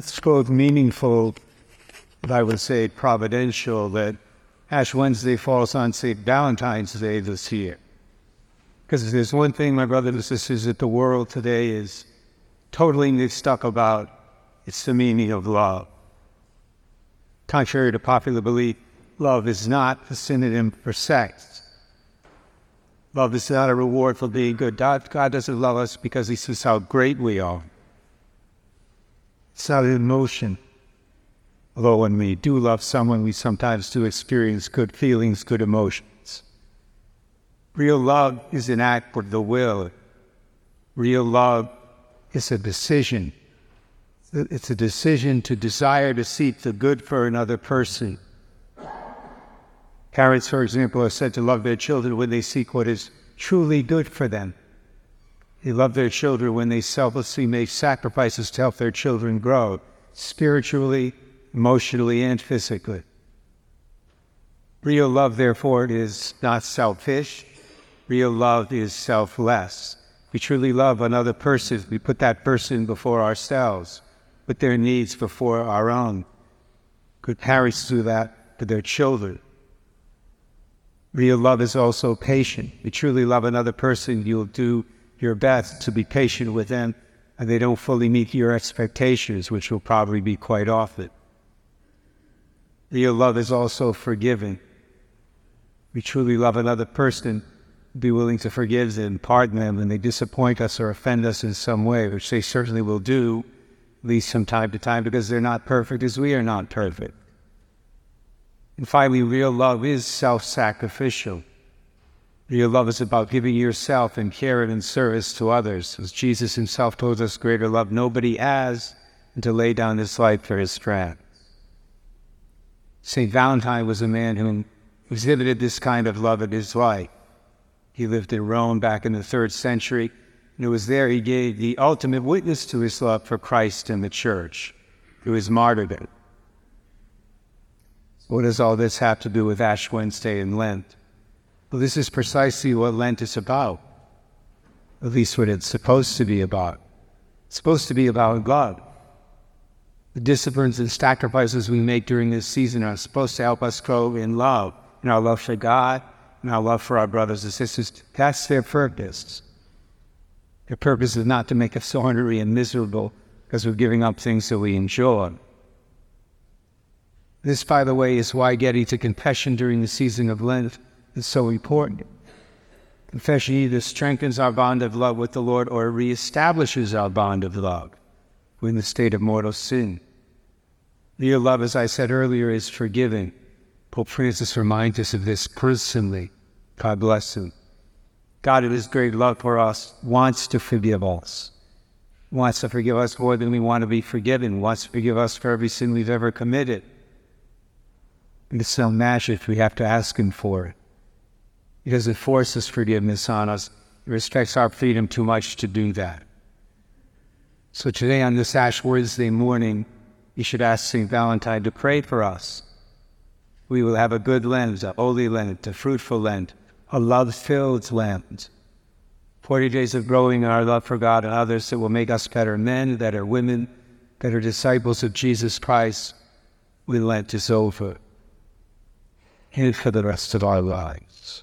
it's both meaningful, and I would say providential, that Ash Wednesday falls on St. Valentine's Day this year. Because there's one thing, my brothers and sisters, that the world today is totally stuck about. It's the meaning of love. Contrary to popular belief, love is not a synonym for sex. Love is not a reward for being good. God, God doesn't love us because He sees how great we are. An emotion. Although when we do love someone, we sometimes do experience good feelings, good emotions. Real love is an act of the will. Real love is a decision. It's a decision to desire to seek the good for another person. Parents, for example, are said to love their children when they seek what is truly good for them. They love their children when they selflessly make sacrifices to help their children grow spiritually, emotionally, and physically. Real love, therefore, is not selfish. Real love is selfless. We truly love another person. We put that person before ourselves, put their needs before our own. Good parents do that to their children. Real love is also patient. We truly love another person, you'll do your best to be patient with them, and they don't fully meet your expectations, which will probably be quite often. Real love is also forgiving. We truly love another person, be willing to forgive them, pardon them when they disappoint us or offend us in some way, which they certainly will do, at least from time to time, because they're not perfect as we are not perfect. And finally, real love is self sacrificial. Real love is about giving yourself in care and in service to others. As Jesus himself told us, greater love nobody has than to lay down his life for his friends. St. Valentine was a man who exhibited this kind of love in his life. He lived in Rome back in the third century, and it was there he gave the ultimate witness to his love for Christ and the church through his martyrdom. What does all this have to do with Ash Wednesday and Lent? This is precisely what Lent is about, at least what it's supposed to be about. It's supposed to be about God. The disciplines and sacrifices we make during this season are supposed to help us grow in love, in our love for God, and our love for our brothers and sisters. That's their purpose. Their purpose is not to make us ornery and miserable because we're giving up things that we enjoy. This, by the way, is why getting to confession during the season of Lent is so important. Confession either strengthens our bond of love with the Lord or reestablishes our bond of love We're in the state of mortal sin. Real love, as I said earlier, is forgiving. Pope Francis reminds us of this personally. God bless him. God, in his great love for us, wants to forgive us. Wants to forgive us more than we want to be forgiven. Wants to forgive us for every sin we've ever committed. It's so magic. We have to ask him for it because it forces forgiveness on us. It restricts our freedom too much to do that. So today, on this Ash Wednesday morning, you should ask St. Valentine to pray for us. We will have a good Lent, a holy Lent, a fruitful Lent, a love filled Lent. 40 days of growing in our love for God and others that will make us better men, better women, better disciples of Jesus Christ when Lent is over and for the rest of our lives.